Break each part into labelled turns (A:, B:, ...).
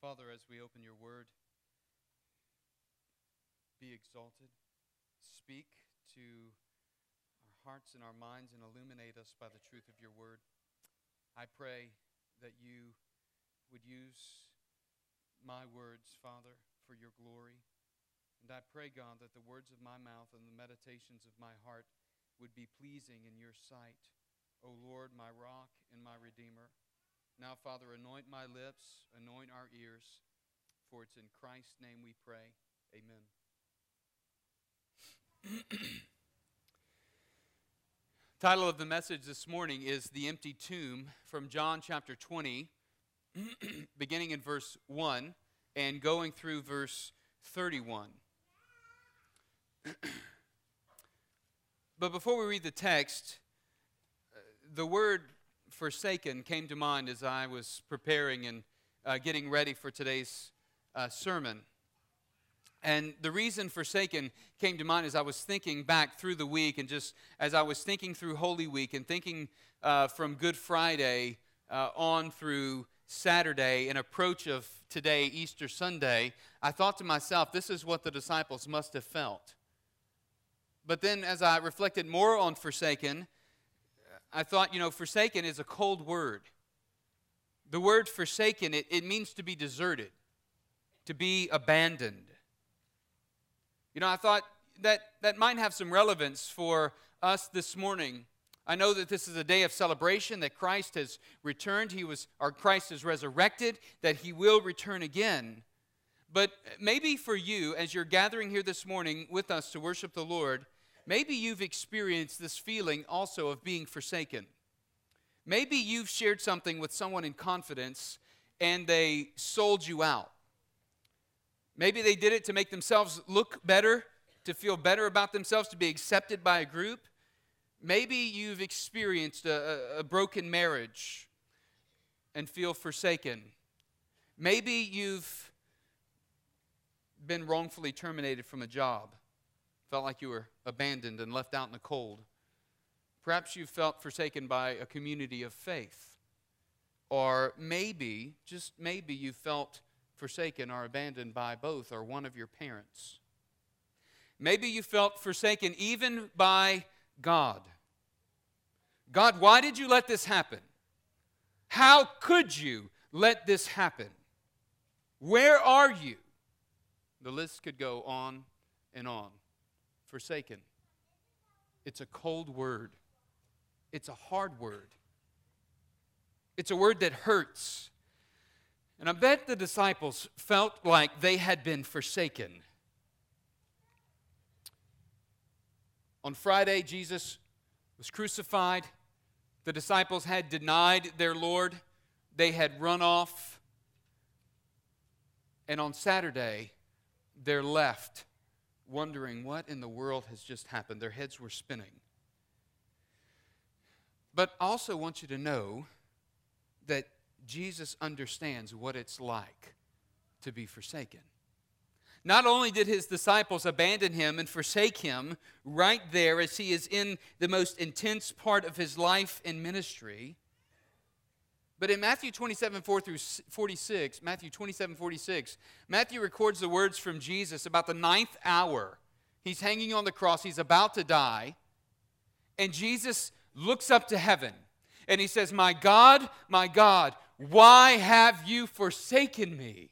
A: Father, as we open your word, be exalted. Speak to our hearts and our minds and illuminate us by the truth of your word. I pray that you would use my words, Father, for your glory. And I pray, God, that the words of my mouth and the meditations of my heart would be pleasing in your sight, O Lord, my rock and my redeemer. Now, Father, anoint my lips, anoint our ears, for it's in Christ's name we pray. Amen. Title of the message this morning is The Empty Tomb from John chapter 20, beginning in verse 1 and going through verse 31. but before we read the text, uh, the word forsaken came to mind as I was preparing and uh, getting ready for today's uh, sermon. And the reason forsaken came to mind as I was thinking back through the week and just as I was thinking through Holy Week and thinking uh, from Good Friday uh, on through Saturday and approach of today, Easter Sunday, I thought to myself, this is what the disciples must have felt. But then as I reflected more on forsaken, I thought, you know, forsaken is a cold word. The word forsaken, it, it means to be deserted, to be abandoned. You know, I thought that that might have some relevance for us this morning. I know that this is a day of celebration that Christ has returned, he was or Christ is resurrected, that he will return again. But maybe for you as you're gathering here this morning with us to worship the Lord, maybe you've experienced this feeling also of being forsaken. Maybe you've shared something with someone in confidence and they sold you out. Maybe they did it to make themselves look better, to feel better about themselves, to be accepted by a group. Maybe you've experienced a, a broken marriage and feel forsaken. Maybe you've been wrongfully terminated from a job, felt like you were abandoned and left out in the cold. Perhaps you felt forsaken by a community of faith. Or maybe, just maybe, you felt forsaken or abandoned by both or one of your parents. Maybe you felt forsaken even by God. God, why did you let this happen? How could you let this happen? Where are you? The list could go on and on. Forsaken. It's a cold word, it's a hard word, it's a word that hurts. And I bet the disciples felt like they had been forsaken. On Friday, Jesus was crucified. The disciples had denied their Lord, they had run off. And on Saturday, they're left wondering what in the world has just happened. Their heads were spinning. But I also want you to know that Jesus understands what it's like to be forsaken. Not only did his disciples abandon him and forsake him right there as he is in the most intense part of his life and ministry, but in Matthew 27, 4 through 46, Matthew 27, 46, Matthew records the words from Jesus about the ninth hour. He's hanging on the cross, he's about to die, and Jesus looks up to heaven and he says, My God, my God, why have you forsaken me?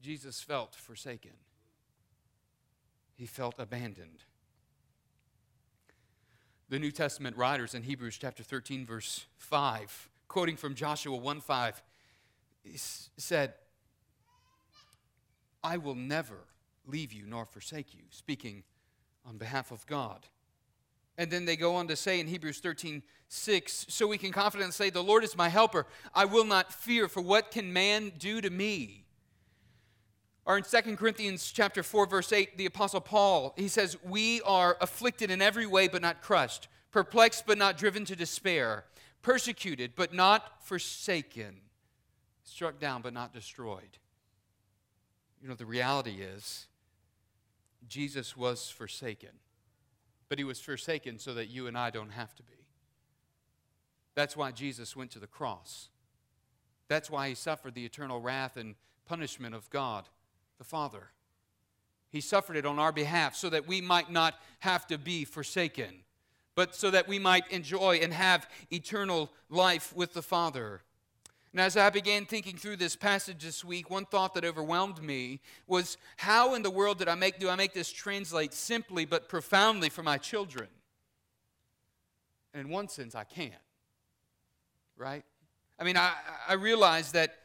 A: Jesus felt forsaken, he felt abandoned. The New Testament writers in Hebrews chapter 13, verse 5, quoting from Joshua 1 5, said, I will never leave you nor forsake you, speaking on behalf of God. And then they go on to say in Hebrews 13, 6, so we can confidently say, The Lord is my helper. I will not fear, for what can man do to me? Or in 2 Corinthians chapter 4, verse 8, the Apostle Paul, he says, We are afflicted in every way, but not crushed, perplexed, but not driven to despair, persecuted, but not forsaken, struck down, but not destroyed. You know, the reality is, Jesus was forsaken but he was forsaken so that you and I don't have to be. That's why Jesus went to the cross. That's why he suffered the eternal wrath and punishment of God the Father. He suffered it on our behalf so that we might not have to be forsaken, but so that we might enjoy and have eternal life with the Father. And as I began thinking through this passage this week, one thought that overwhelmed me was how in the world did I make do I make this translate simply but profoundly for my children? And in one sense I can't. Right? I mean, I, I realize that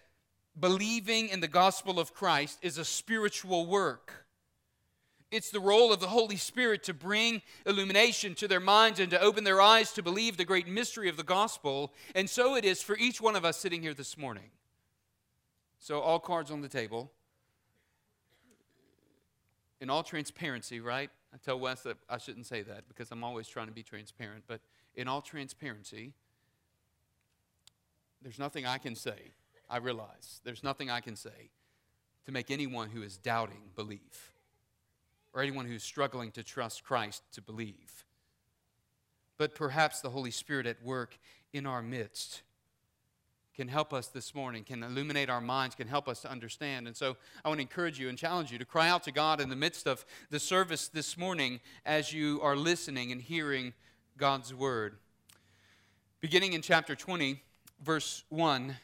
A: believing in the gospel of Christ is a spiritual work. It's the role of the Holy Spirit to bring illumination to their minds and to open their eyes to believe the great mystery of the gospel. And so it is for each one of us sitting here this morning. So, all cards on the table. In all transparency, right? I tell Wes that I shouldn't say that because I'm always trying to be transparent. But in all transparency, there's nothing I can say, I realize. There's nothing I can say to make anyone who is doubting believe or anyone who's struggling to trust Christ to believe. But perhaps the Holy Spirit at work in our midst can help us this morning, can illuminate our minds, can help us to understand. And so I want to encourage you and challenge you to cry out to God in the midst of the service this morning as you are listening and hearing God's word. Beginning in chapter 20, verse 1,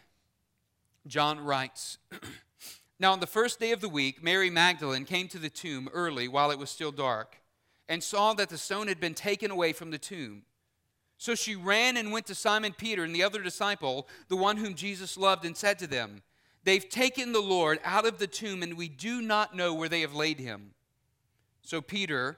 A: John writes, Now, on the first day of the week, Mary Magdalene came to the tomb early while it was still dark and saw that the stone had been taken away from the tomb. So she ran and went to Simon Peter and the other disciple, the one whom Jesus loved, and said to them, They've taken the Lord out of the tomb, and we do not know where they have laid him. So Peter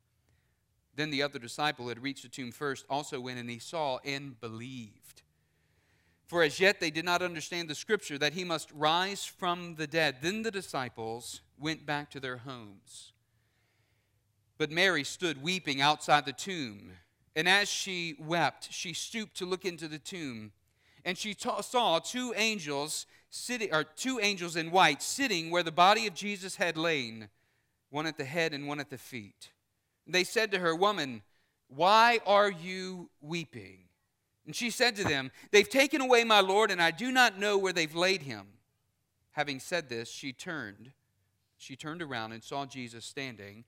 A: Then the other disciple had reached the tomb first also went and he saw and believed. For as yet they did not understand the scripture that he must rise from the dead. Then the disciples went back to their homes. But Mary stood weeping outside the tomb. And as she wept, she stooped to look into the tomb. And she saw two angels sitting, or two angels in white sitting where the body of Jesus had lain, one at the head and one at the feet. They said to her, Woman, why are you weeping? And she said to them, They've taken away my Lord, and I do not know where they've laid him. Having said this, she turned. She turned around and saw Jesus standing,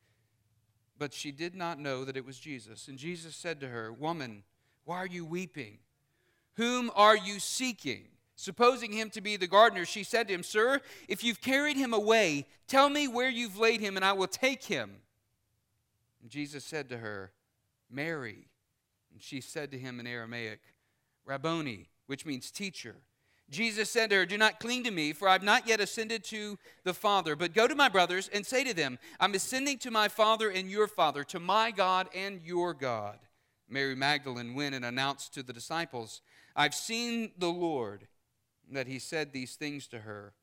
A: but she did not know that it was Jesus. And Jesus said to her, Woman, why are you weeping? Whom are you seeking? Supposing him to be the gardener, she said to him, Sir, if you've carried him away, tell me where you've laid him, and I will take him. And Jesus said to her, Mary. And she said to him in Aramaic, Rabboni, which means teacher. Jesus said to her, Do not cling to me, for I've not yet ascended to the Father, but go to my brothers and say to them, I'm ascending to my Father and your Father, to my God and your God. Mary Magdalene went and announced to the disciples, I've seen the Lord, that he said these things to her.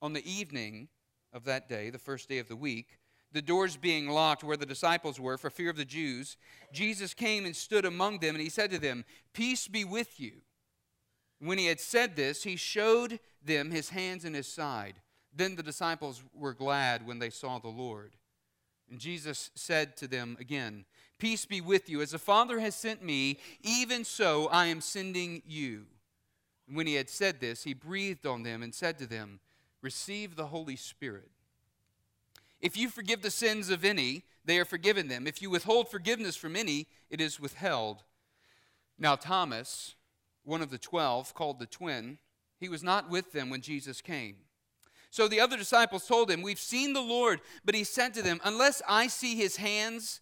A: On the evening of that day, the first day of the week, the doors being locked where the disciples were for fear of the Jews, Jesus came and stood among them, and he said to them, Peace be with you. When he had said this, he showed them his hands and his side. Then the disciples were glad when they saw the Lord. And Jesus said to them again, Peace be with you. As the Father has sent me, even so I am sending you. When he had said this, he breathed on them and said to them, Receive the Holy Spirit. If you forgive the sins of any, they are forgiven them. If you withhold forgiveness from any, it is withheld. Now, Thomas, one of the twelve, called the twin, he was not with them when Jesus came. So the other disciples told him, We've seen the Lord. But he said to them, Unless I see his hands,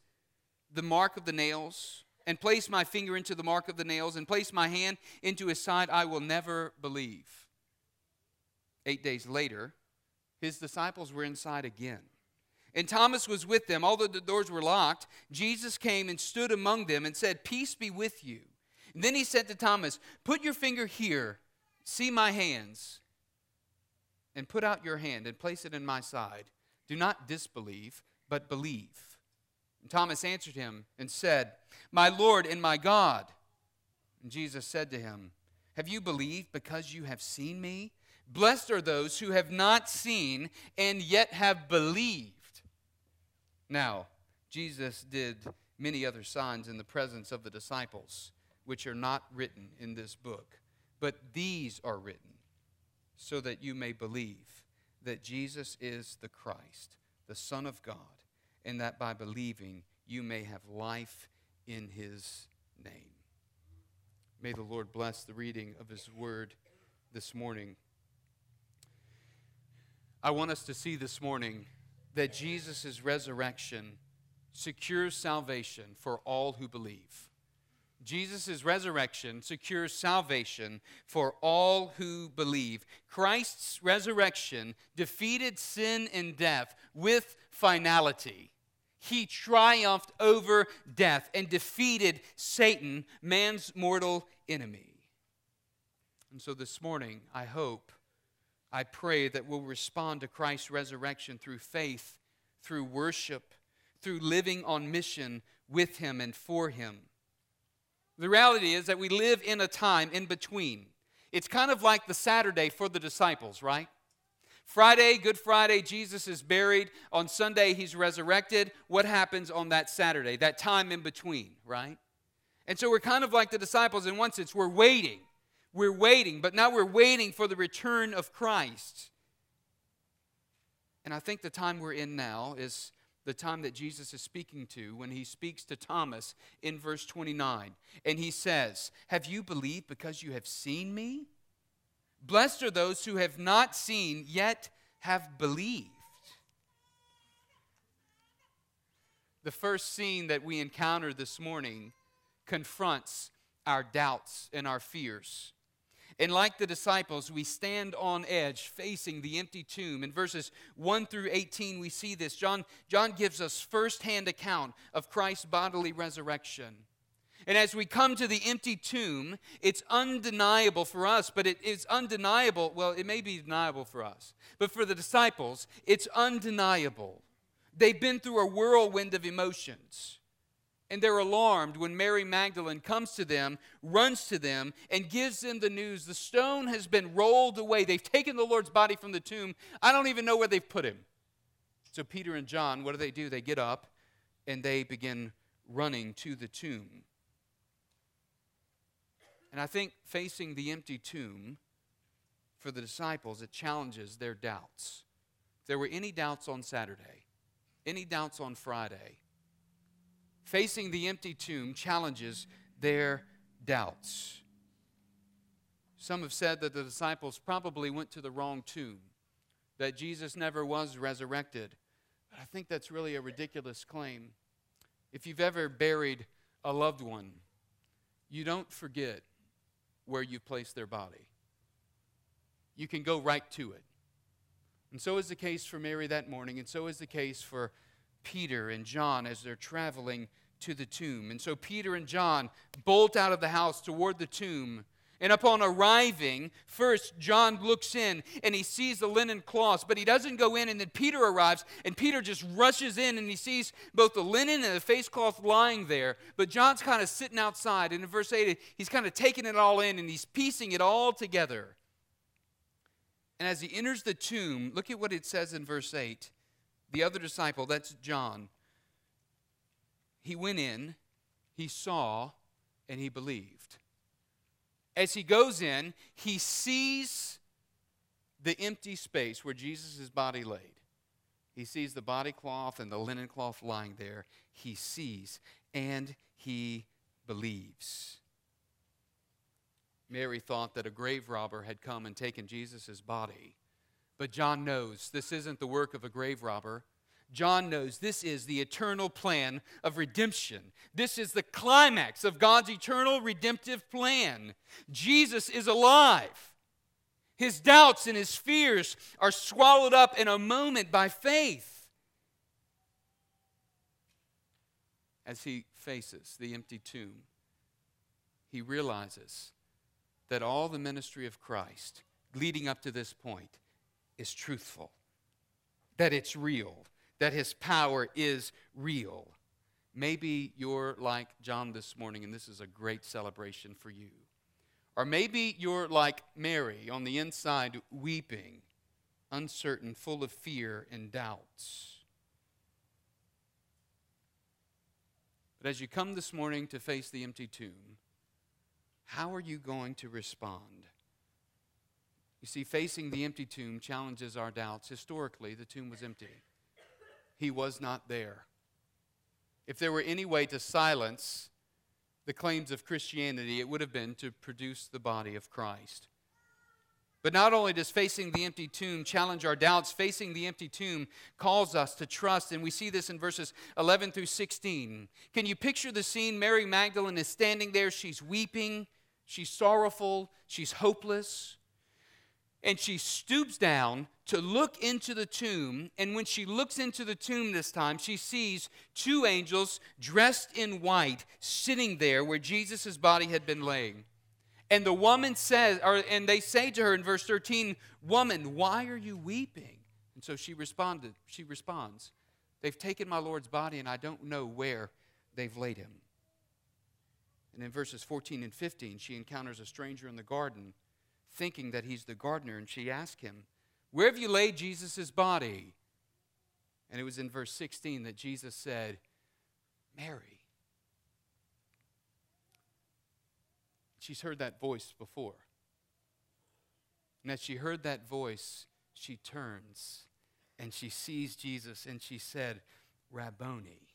A: the mark of the nails, and place my finger into the mark of the nails, and place my hand into his side, I will never believe. Eight days later, his disciples were inside again and Thomas was with them. Although the doors were locked, Jesus came and stood among them and said, Peace be with you. And then he said to Thomas, Put your finger here, see my hands, and put out your hand and place it in my side. Do not disbelieve, but believe. And Thomas answered him and said, My Lord and my God. And Jesus said to him, Have you believed because you have seen me? Blessed are those who have not seen and yet have believed. Now, Jesus did many other signs in the presence of the disciples, which are not written in this book. But these are written so that you may believe that Jesus is the Christ, the Son of God, and that by believing you may have life in his name. May the Lord bless the reading of his word this morning. I want us to see this morning that Jesus' resurrection secures salvation for all who believe. Jesus' resurrection secures salvation for all who believe. Christ's resurrection defeated sin and death with finality. He triumphed over death and defeated Satan, man's mortal enemy. And so this morning, I hope, I pray that we'll respond to Christ's resurrection through faith, through worship, through living on mission with Him and for Him. The reality is that we live in a time in between. It's kind of like the Saturday for the disciples, right? Friday, Good Friday, Jesus is buried. On Sunday, he's resurrected. What happens on that Saturday? That time in between, right? And so we're kind of like the disciples in one sense. We're waiting. We're waiting, but now we're waiting for the return of Christ. And I think the time we're in now is the time that Jesus is speaking to when he speaks to Thomas in verse 29. And he says, Have you believed because you have seen me? Blessed are those who have not seen, yet have believed. The first scene that we encounter this morning confronts our doubts and our fears. And like the disciples, we stand on edge facing the empty tomb. In verses 1 through 18, we see this. John, John gives us firsthand account of Christ's bodily resurrection. And as we come to the empty tomb, it's undeniable for us, but it is undeniable. Well, it may be deniable for us, but for the disciples, it's undeniable. They've been through a whirlwind of emotions and they're alarmed when Mary Magdalene comes to them, runs to them, and gives them the news the stone has been rolled away. They've taken the Lord's body from the tomb. I don't even know where they've put him. So Peter and John, what do they do? They get up and they begin running to the tomb. And I think facing the empty tomb for the disciples, it challenges their doubts. If there were any doubts on Saturday, any doubts on Friday, facing the empty tomb challenges their doubts. Some have said that the disciples probably went to the wrong tomb, that Jesus never was resurrected. But I think that's really a ridiculous claim. If you've ever buried a loved one, you don't forget where you placed their body. You can go right to it. And so is the case for Mary that morning, and so is the case for Peter and John as they're traveling to the tomb. And so Peter and John bolt out of the house toward the tomb. And upon arriving, first John looks in and he sees the linen cloths, but he doesn't go in. And then Peter arrives, and Peter just rushes in and he sees both the linen and the face cloth lying there. But John's kind of sitting outside. And in verse 8, he's kind of taking it all in and he's piecing it all together. And as he enters the tomb, look at what it says in verse 8 the other disciple, that's John, he went in, he saw, and he believed. As he goes in, he sees the empty space where Jesus' body laid. He sees the body cloth and the linen cloth lying there. He sees and he believes. Mary thought that a grave robber had come and taken Jesus' body. But John knows this isn't the work of a grave robber. John knows this is the eternal plan of redemption. This is the climax of God's eternal redemptive plan. Jesus is alive. His doubts and his fears are swallowed up in a moment by faith. As he faces the empty tomb, he realizes that all the ministry of Christ leading up to this point is truthful, that it's real, that his power is real. Maybe you're like John this morning, and this is a great celebration for you. Or maybe you're like Mary on the inside, weeping, uncertain, full of fear and doubts. But as you come this morning to face the empty tomb, how are you going to respond? You see, facing the empty tomb challenges our doubts. Historically, the tomb was empty, he was not there. If there were any way to silence the claims of Christianity, it would have been to produce the body of Christ. But not only does facing the empty tomb challenge our doubts, facing the empty tomb calls us to trust. And we see this in verses 11 through 16. Can you picture the scene? Mary Magdalene is standing there. She's weeping, she's sorrowful, she's hopeless. And she stoops down to look into the tomb. And when she looks into the tomb this time, she sees two angels dressed in white sitting there where Jesus' body had been laying. And the woman says, or, and they say to her in verse 13, Woman, why are you weeping? And so she responded, she responds, They've taken my Lord's body, and I don't know where they've laid him. And in verses 14 and 15, she encounters a stranger in the garden, thinking that he's the gardener, and she asked him, Where have you laid Jesus' body? And it was in verse 16 that Jesus said, Mary. She's heard that voice before. And as she heard that voice, she turns and she sees Jesus and she said, Rabboni.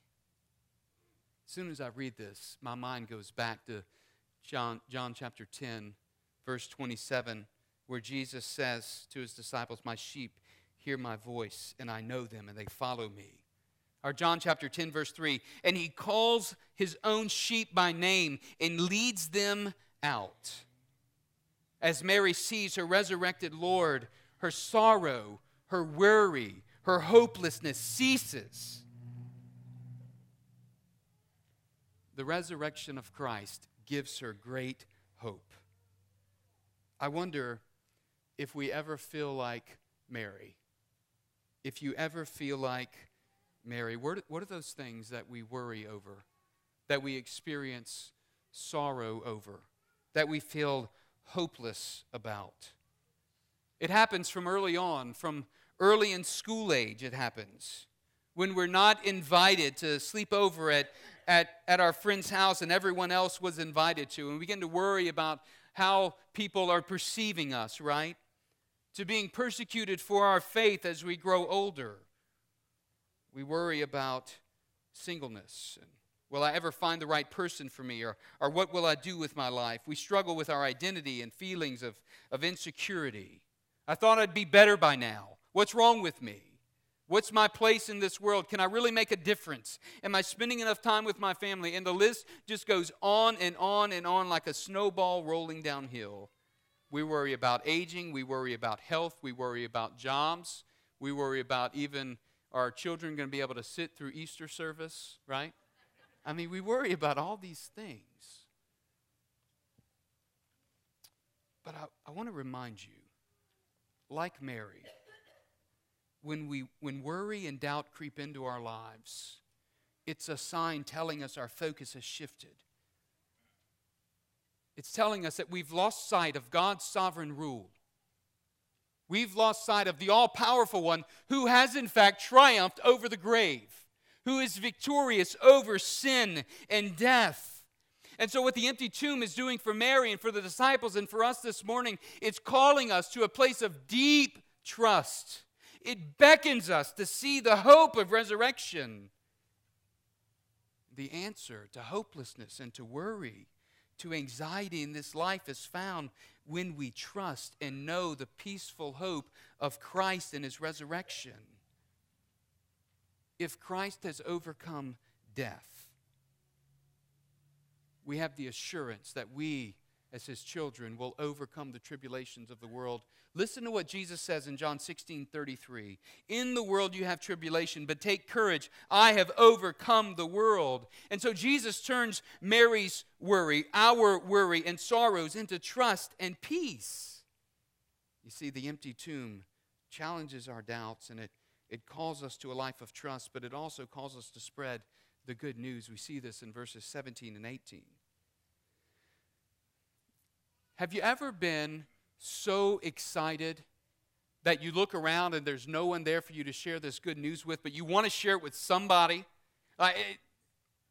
A: As soon as I read this, my mind goes back to John, John chapter 10, verse 27, where Jesus says to his disciples, My sheep hear my voice, and I know them, and they follow me. Or John chapter 10, verse 3, and he calls his own sheep by name and leads them out. As Mary sees her resurrected Lord, her sorrow, her worry, her hopelessness ceases. The resurrection of Christ gives her great. I wonder if we ever feel like Mary. If you ever feel like Mary, what are those things that we worry over, that we experience sorrow over? that we feel hopeless about. It happens from early on, from early in school age, it happens. When we're not invited to sleep over at, at, at our friend's house and everyone else was invited to, and we begin to worry about how people are perceiving us, right? To being persecuted for our faith as we grow older. We worry about singleness and Will I ever find the right person for me? Or, or what will I do with my life? We struggle with our identity and feelings of, of insecurity. I thought I'd be better by now. What's wrong with me? What's my place in this world? Can I really make a difference? Am I spending enough time with my family? And the list just goes on and on and on like a snowball rolling downhill. We worry about aging. We worry about health. We worry about jobs. We worry about even our children going to be able to sit through Easter service, right? I mean, we worry about all these things. But I, I want to remind you, like Mary, when, we, when worry and doubt creep into our lives, it's a sign telling us our focus has shifted. It's telling us that we've lost sight of God's sovereign rule. We've lost sight of the all powerful one who has, in fact, triumphed over the grave who is victorious over sin and death. And so, what the empty tomb is doing for Mary and for the disciples and for us this morning, it's calling us to a place of deep trust. It beckons us to see the hope of resurrection. The answer to hopelessness and to worry, to anxiety in this life is found when we trust and know the peaceful hope of Christ and his resurrection if Christ has overcome death, we have the assurance that we, as his children, will overcome the tribulations of the world. Listen to what Jesus says in John 16 33. In the world you have tribulation, but take courage. I have overcome the world. And so Jesus turns Mary's worry, our worry and sorrows, into trust and peace. You see, the empty tomb challenges our doubts and it, it calls us to a life of trust, but it also calls us to spread the good news. We see this in verses 17 and 18. Have you ever been so excited that you look around and there's no one there for you to share this good news with, but you want to share it with somebody? Like, it,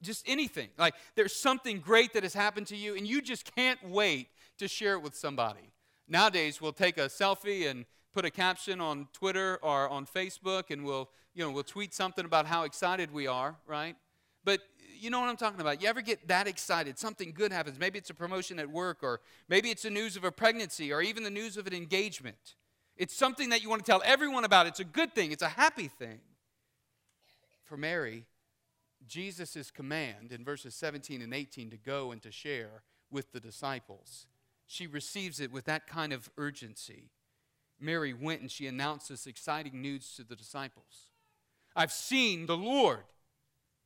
A: just anything. Like, there's something great that has happened to you, and you just can't wait to share it with somebody. Nowadays, we'll take a selfie and put a caption on Twitter or on Facebook, and we'll, you know, we'll tweet something about how excited we are, right? But you know what I'm talking about. You ever get that excited? Something good happens. Maybe it's a promotion at work, or maybe it's the news of a pregnancy, or even the news of an engagement. It's something that you want to tell everyone about. It's a good thing, it's a happy thing. For Mary, Jesus' command in verses 17 and 18 to go and to share with the disciples, she receives it with that kind of urgency. Mary went and she announced this exciting news to the disciples I've seen the Lord.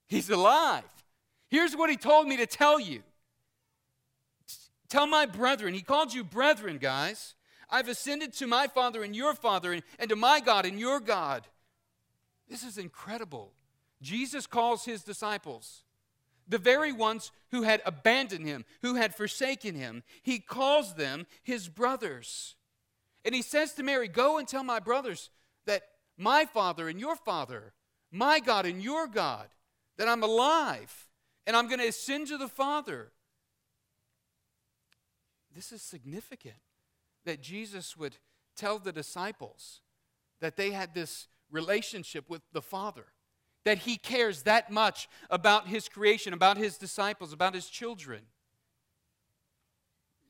A: He's alive. Here's what he told me to tell you. Tell my brethren, he called you brethren, guys. I've ascended to my Father and your Father, and, and to my God and your God. This is incredible. Jesus calls his disciples, the very ones who had abandoned him, who had forsaken him, he calls them his brothers. And he says to Mary, Go and tell my brothers that my Father and your Father, my God and your God, that I'm alive and I'm going to ascend to the Father. This is significant that Jesus would tell the disciples that they had this relationship with the Father, that He cares that much about His creation, about His disciples, about His children.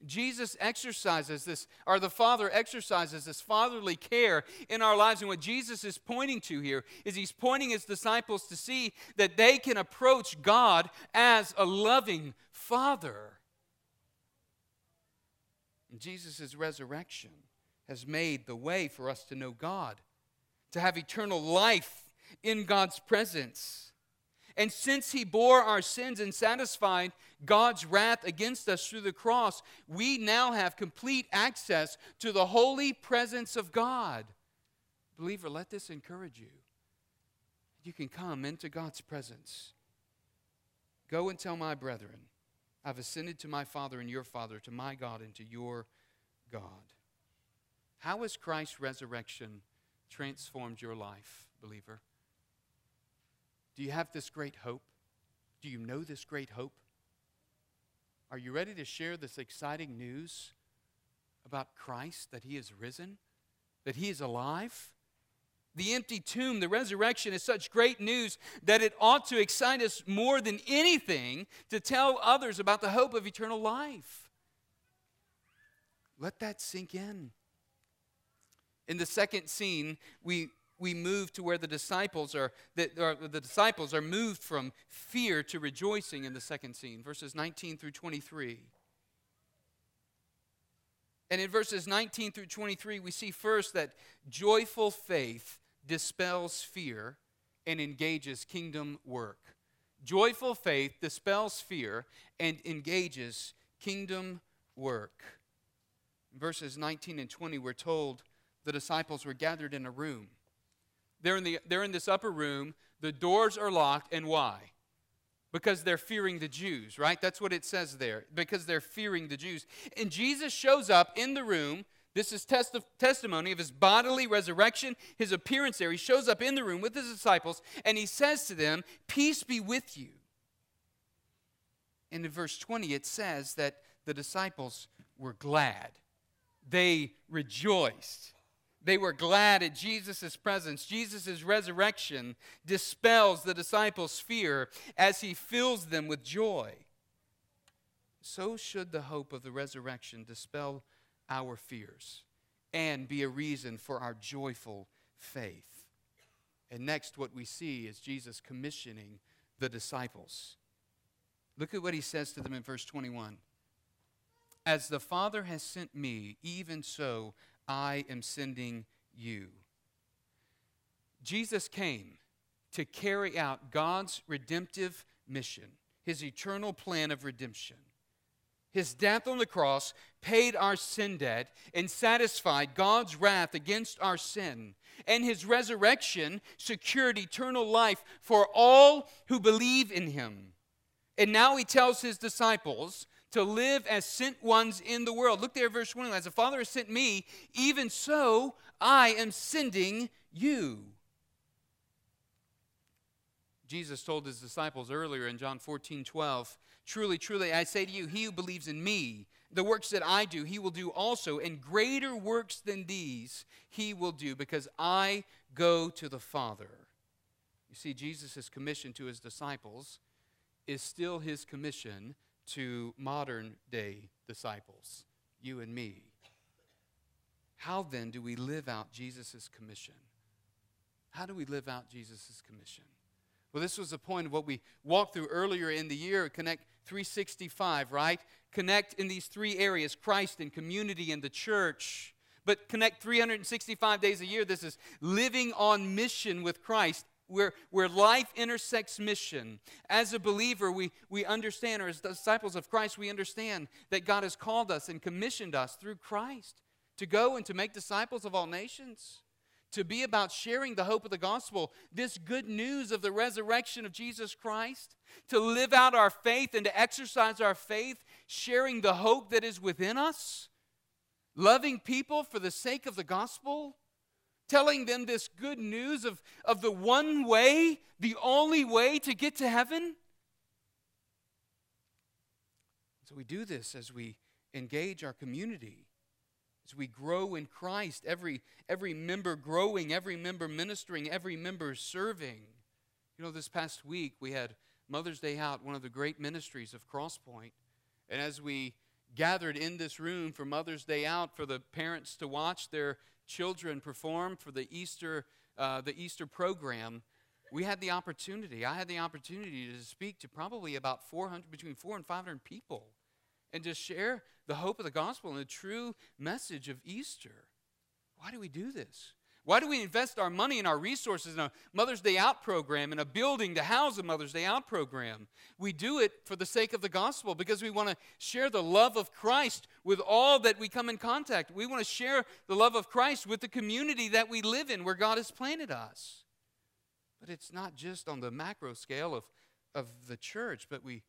A: Jesus exercises this, or the Father exercises this fatherly care in our lives. And what Jesus is pointing to here is he's pointing his disciples to see that they can approach God as a loving Father. Jesus' resurrection has made the way for us to know God, to have eternal life in God's presence. And since he bore our sins and satisfied God's wrath against us through the cross, we now have complete access to the holy presence of God. Believer, let this encourage you. You can come into God's presence. Go and tell my brethren, I've ascended to my Father and your Father, to my God and to your God. How has Christ's resurrection transformed your life, believer? Do you have this great hope? Do you know this great hope? Are you ready to share this exciting news about Christ, that He is risen, that He is alive? The empty tomb, the resurrection is such great news that it ought to excite us more than anything to tell others about the hope of eternal life. Let that sink in. In the second scene, we we move to where the disciples are the, the disciples are moved from fear to rejoicing in the second scene verses 19 through 23 and in verses 19 through 23 we see first that joyful faith dispels fear and engages kingdom work. Joyful faith dispels fear and engages kingdom work. In verses 19 and 20 we're told the disciples were gathered in a room they're in, the, they're in this upper room. The doors are locked. And why? Because they're fearing the Jews, right? That's what it says there. Because they're fearing the Jews. And Jesus shows up in the room. This is testi- testimony of his bodily resurrection, his appearance there. He shows up in the room with his disciples and he says to them, Peace be with you. And in verse 20, it says that the disciples were glad, they rejoiced. They were glad at Jesus' presence. Jesus' resurrection dispels the disciples' fear as he fills them with joy. So should the hope of the resurrection dispel our fears and be a reason for our joyful faith. And next, what we see is Jesus commissioning the disciples. Look at what he says to them in verse 21 As the Father has sent me, even so I am sending you. Jesus came to carry out God's redemptive mission, his eternal plan of redemption. His death on the cross paid our sin debt and satisfied God's wrath against our sin. And his resurrection secured eternal life for all who believe in him. And now he tells his disciples to live as sent ones in the world. Look there, verse 1 As the Father has sent me, even so I am sending you. Jesus told his disciples earlier in John 14 12, Truly, truly, I say to you, he who believes in me, the works that I do, he will do also, and greater works than these he will do, because I go to the Father. You see, Jesus' commission to his disciples is still his commission to modern day disciples, you and me. How then do we live out Jesus' commission? How do we live out Jesus' commission? Well, this was the point of what we walked through earlier in the year, Connect 365, right? Connect in these three areas Christ and community and the church. But connect 365 days a year. This is living on mission with Christ, where, where life intersects mission. As a believer, we, we understand, or as disciples of Christ, we understand that God has called us and commissioned us through Christ to go and to make disciples of all nations to be about sharing the hope of the gospel, this good news of the resurrection of Jesus Christ, to live out our faith and to exercise our faith, sharing the hope that is within us, loving people for the sake of the gospel, telling them this good news of, of the one way, the only way to get to heaven. So we do this as we engage our community as we grow in Christ, every, every member growing, every member ministering, every member serving. You know, this past week we had Mother's Day out, one of the great ministries of Crosspoint. And as we gathered in this room for Mother's Day out for the parents to watch their children perform for the Easter, uh, the Easter program, we had the opportunity, I had the opportunity to speak to probably about 400, between four and 500 people and to share the hope of the gospel and the true message of Easter. Why do we do this? Why do we invest our money and our resources in a Mother's Day Out program, in a building to house a Mother's Day Out program? We do it for the sake of the gospel because we want to share the love of Christ with all that we come in contact. We want to share the love of Christ with the community that we live in where God has planted us. But it's not just on the macro scale of, of the church, but we,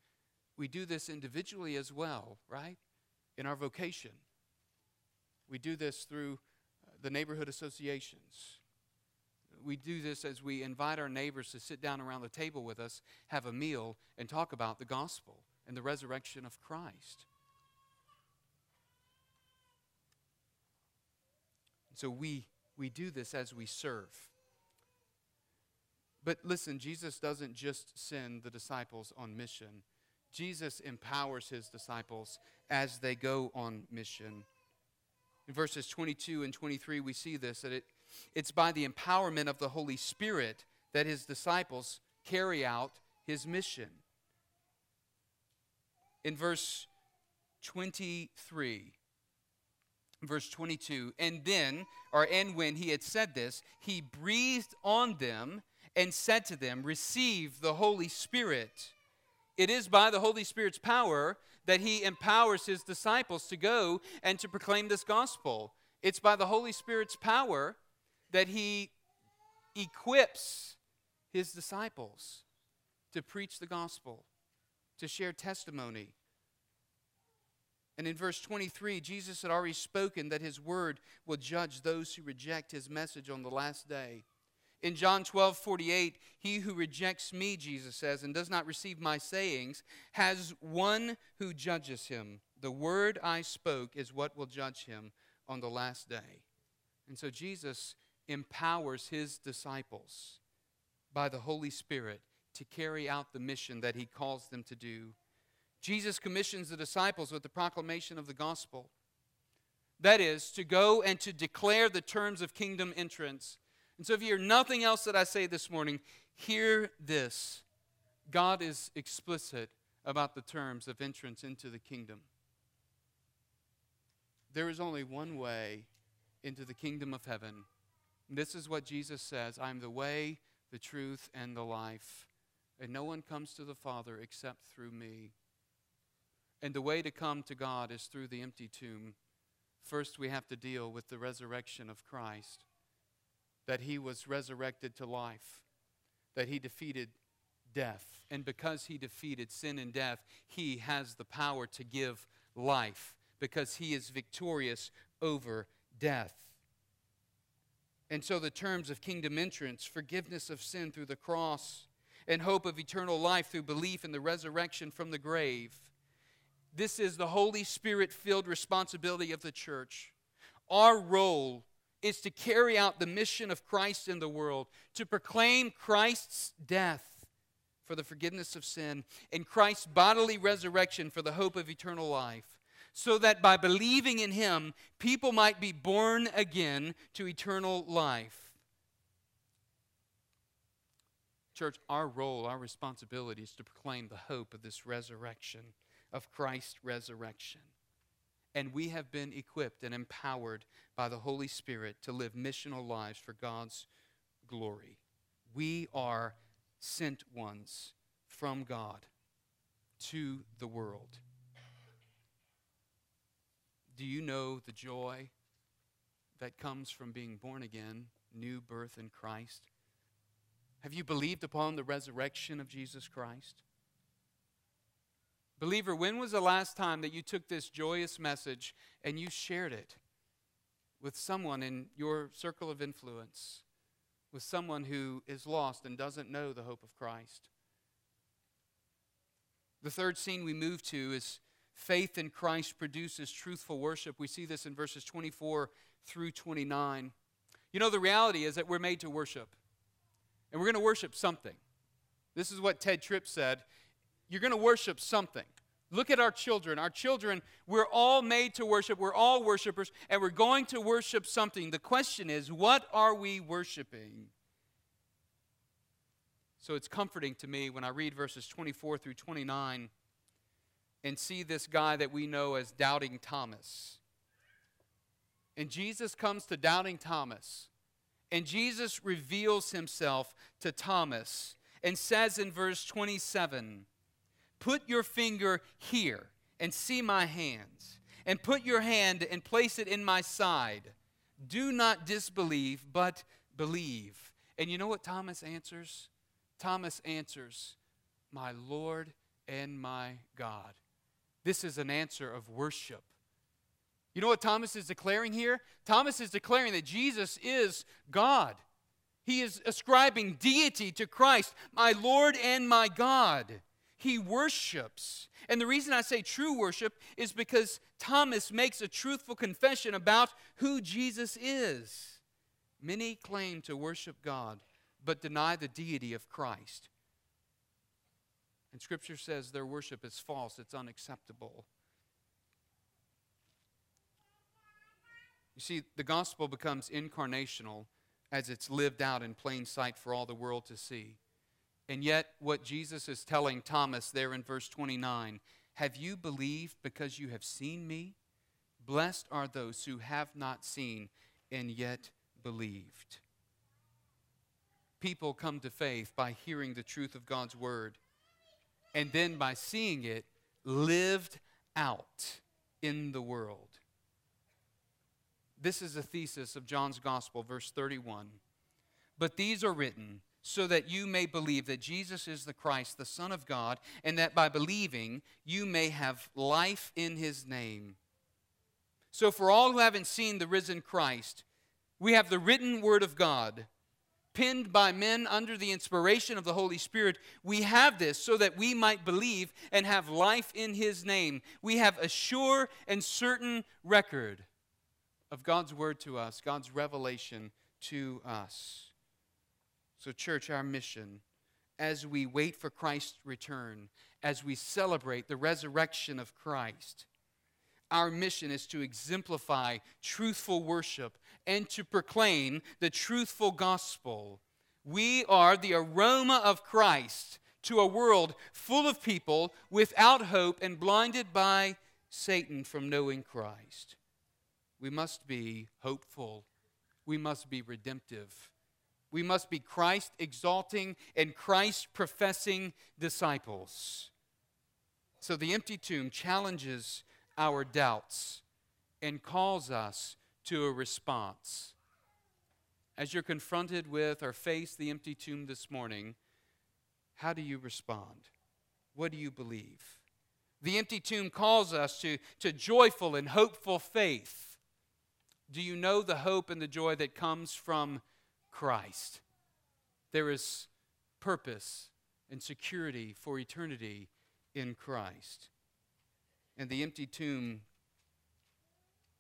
A: we do this individually as well, right? in our vocation. We do this through the neighborhood associations. We do this as we invite our neighbors to sit down around the table with us, have a meal, and talk about the gospel and the resurrection of Christ. So we, we do this as we serve. But listen, Jesus doesn't just send the disciples on mission Jesus empowers his disciples as they go on mission. In verses 22 and 23, we see this that it, it's by the empowerment of the Holy Spirit that his disciples carry out his mission. In verse 23, verse 22, and then, or and when he had said this, he breathed on them and said to them, Receive the Holy Spirit. It is by the Holy Spirit's power that he empowers his disciples to go and to proclaim this gospel. It's by the Holy Spirit's power that he equips his disciples to preach the gospel, to share testimony. And in verse 23, Jesus had already spoken that his word will judge those who reject his message on the last day. In John 12, 48, he who rejects me, Jesus says, and does not receive my sayings, has one who judges him. The word I spoke is what will judge him on the last day. And so Jesus empowers his disciples by the Holy Spirit to carry out the mission that he calls them to do. Jesus commissions the disciples with the proclamation of the gospel. That is, to go and to declare the terms of kingdom entrance and so, if you hear nothing else that I say this morning, hear this God is explicit about the terms of entrance into the kingdom. There is only one way into the kingdom of heaven. And this is what Jesus says I am the way, the truth, and the life. And no one comes to the Father except through me. And the way to come to God is through the empty tomb. First, we have to deal with the resurrection of Christ, that he was resurrected to life, that he defeated death. And because he defeated sin and death, he has the power to give life because he is victorious over death. And so, the terms of kingdom entrance, forgiveness of sin through the cross, and hope of eternal life through belief in the resurrection from the grave. This is the Holy Spirit filled responsibility of the church. Our role is to carry out the mission of Christ in the world, to proclaim Christ's death for the forgiveness of sin and Christ's bodily resurrection for the hope of eternal life so that by believing in him, people might be born again to eternal life. Church, our role, our responsibility is to proclaim the hope of this resurrection, of Christ's resurrection. And we have been equipped and empowered by the Holy Spirit to live missional lives for God's glory. We are sent ones from God to the world. Do you know the joy that comes from being born again, new birth in Christ? Have you believed upon the resurrection of Jesus Christ? Believer, when was the last time that you took this joyous message and you shared it with someone in your circle of influence, with someone who is lost and doesn't know the hope of Christ? The third scene we move to is Faith in Christ produces truthful worship. We see this in verses 24 through 29. You know, the reality is that we're made to worship, and we're going to worship something. This is what Tedd Tripp said you're going to worship something. Look at our children. Our children, we're all made to worship. We're all worshipers, and we're going to worship something. The question is, what are we worshiping? So it's comforting to me when I read verses 24 through 29 and see this guy that we know as Doubting Thomas. And Jesus comes to Doubting Thomas, and Jesus reveals himself to Thomas and says in verse 27 Put your finger here and see my hands, and put your hand and place it in my side. Do not disbelieve, but believe. And you know what Thomas answers? Thomas answers, My Lord and my God. This is an answer of worship. You know what Thomas is declaring here? Thomas is declaring that Jesus is God. He is ascribing deity to Christ, my Lord and my God. He worships. And the reason I say true worship is because Thomas makes a truthful confession about who Jesus is. Many claim to worship God, but deny the deity of Christ. And Scripture says their worship is false, it's unacceptable. You see, the gospel becomes incarnational as it's lived out in plain sight for all the world to see. And yet, what Jesus is telling Thomas there in verse 29 have you believed because you have seen me? Blessed are those who have not seen and yet believed. People come to faith by hearing the truth of God's word and then by seeing it lived out in the world. This is a thesis of John's Gospel, verse 31. But these are written so that you may believe that Jesus is the Christ, the Son of God, and that by believing you may have life in his name. So, for all who haven't seen the risen Christ, we have the written word of God penned by men under the inspiration of the Holy Spirit, we have this so that we might believe and have life in His name. We have a sure and certain record of God's word to us, God's revelation to us. So, church, our mission as we wait for Christ's return, as we celebrate the resurrection of Christ, our mission is to exemplify truthful worship and to proclaim the truthful gospel. We are the aroma of Christ to a world full of people without hope and blinded by Satan from knowing Christ. We must be hopeful. We must be redemptive. We must be Christ exalting and Christ professing disciples. So the empty tomb challenges our doubts and calls us to a response. As you're confronted with or face the empty tomb this morning, how do you respond? What do you believe? The empty tomb calls us to, to joyful and hopeful faith. Do you know the hope and the joy that comes from Christ? There is purpose and security for eternity in Christ. And the empty tomb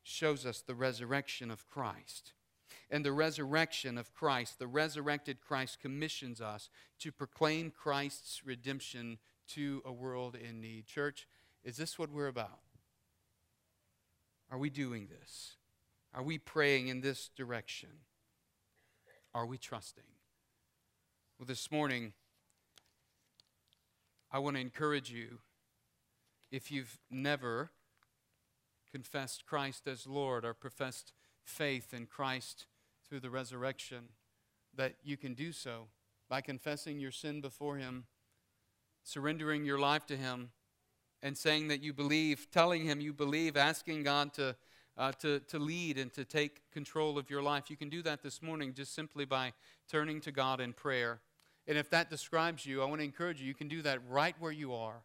A: shows us the resurrection of Christ. And the resurrection of Christ, the resurrected Christ, commissions us to proclaim Christ's redemption to a world in need. Church, is this what we're about? Are we doing this? Are we praying in this direction? Are we trusting? Well, this morning, I want to encourage you if you've never confessed Christ as Lord or professed faith in Christ through the resurrection, that you can do so by confessing your sin before Him, surrendering your life to Him, and saying that you believe, telling Him you believe, asking God to, uh, to, to lead and to take control of your life. You can do that this morning just simply by turning to God in prayer. And if that describes you, I want to encourage you, you can do that right where you are.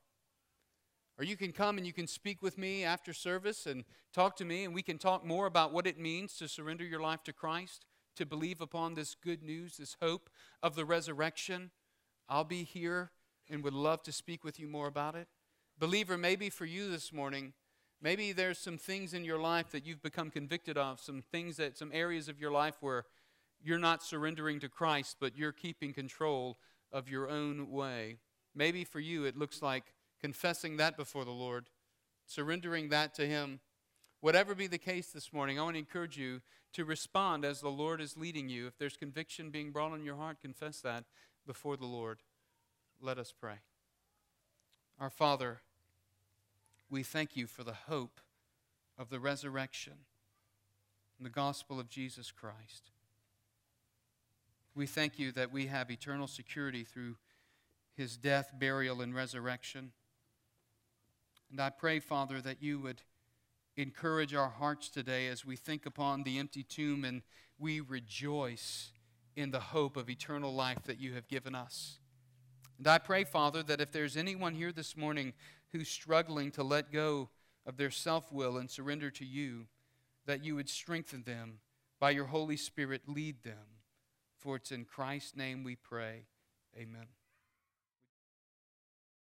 A: Or you can come and you can speak with me after service and talk to me, and we can talk more about what it means to surrender your life to Christ, to believe upon this good news, this hope of the resurrection. I'll be here and would love to speak with you more about it. Believer, maybe for you this morning, maybe there's some things in your life that you've become convicted of, some things that, some areas of your life where you're not surrendering to Christ, but you're keeping control of your own way. Maybe for you, it looks like confessing that before the Lord, surrendering that to Him. Whatever be the case this morning, I want to encourage you to respond as the Lord is leading you. If there's conviction being brought on your heart, confess that before the Lord. Let us pray. Our Father, we thank you for the hope of the resurrection and the gospel of Jesus Christ. We thank you that we have eternal security through his death, burial, and resurrection. And I pray, Father, that you would encourage our hearts today as we think upon the empty tomb and we rejoice in the hope of eternal life that you have given us. And I pray, Father, that if there's anyone here this morning who's struggling to let go of their self will and surrender to you, that you would strengthen them by your Holy Spirit, lead them. For it's in Christ's name we pray. Amen.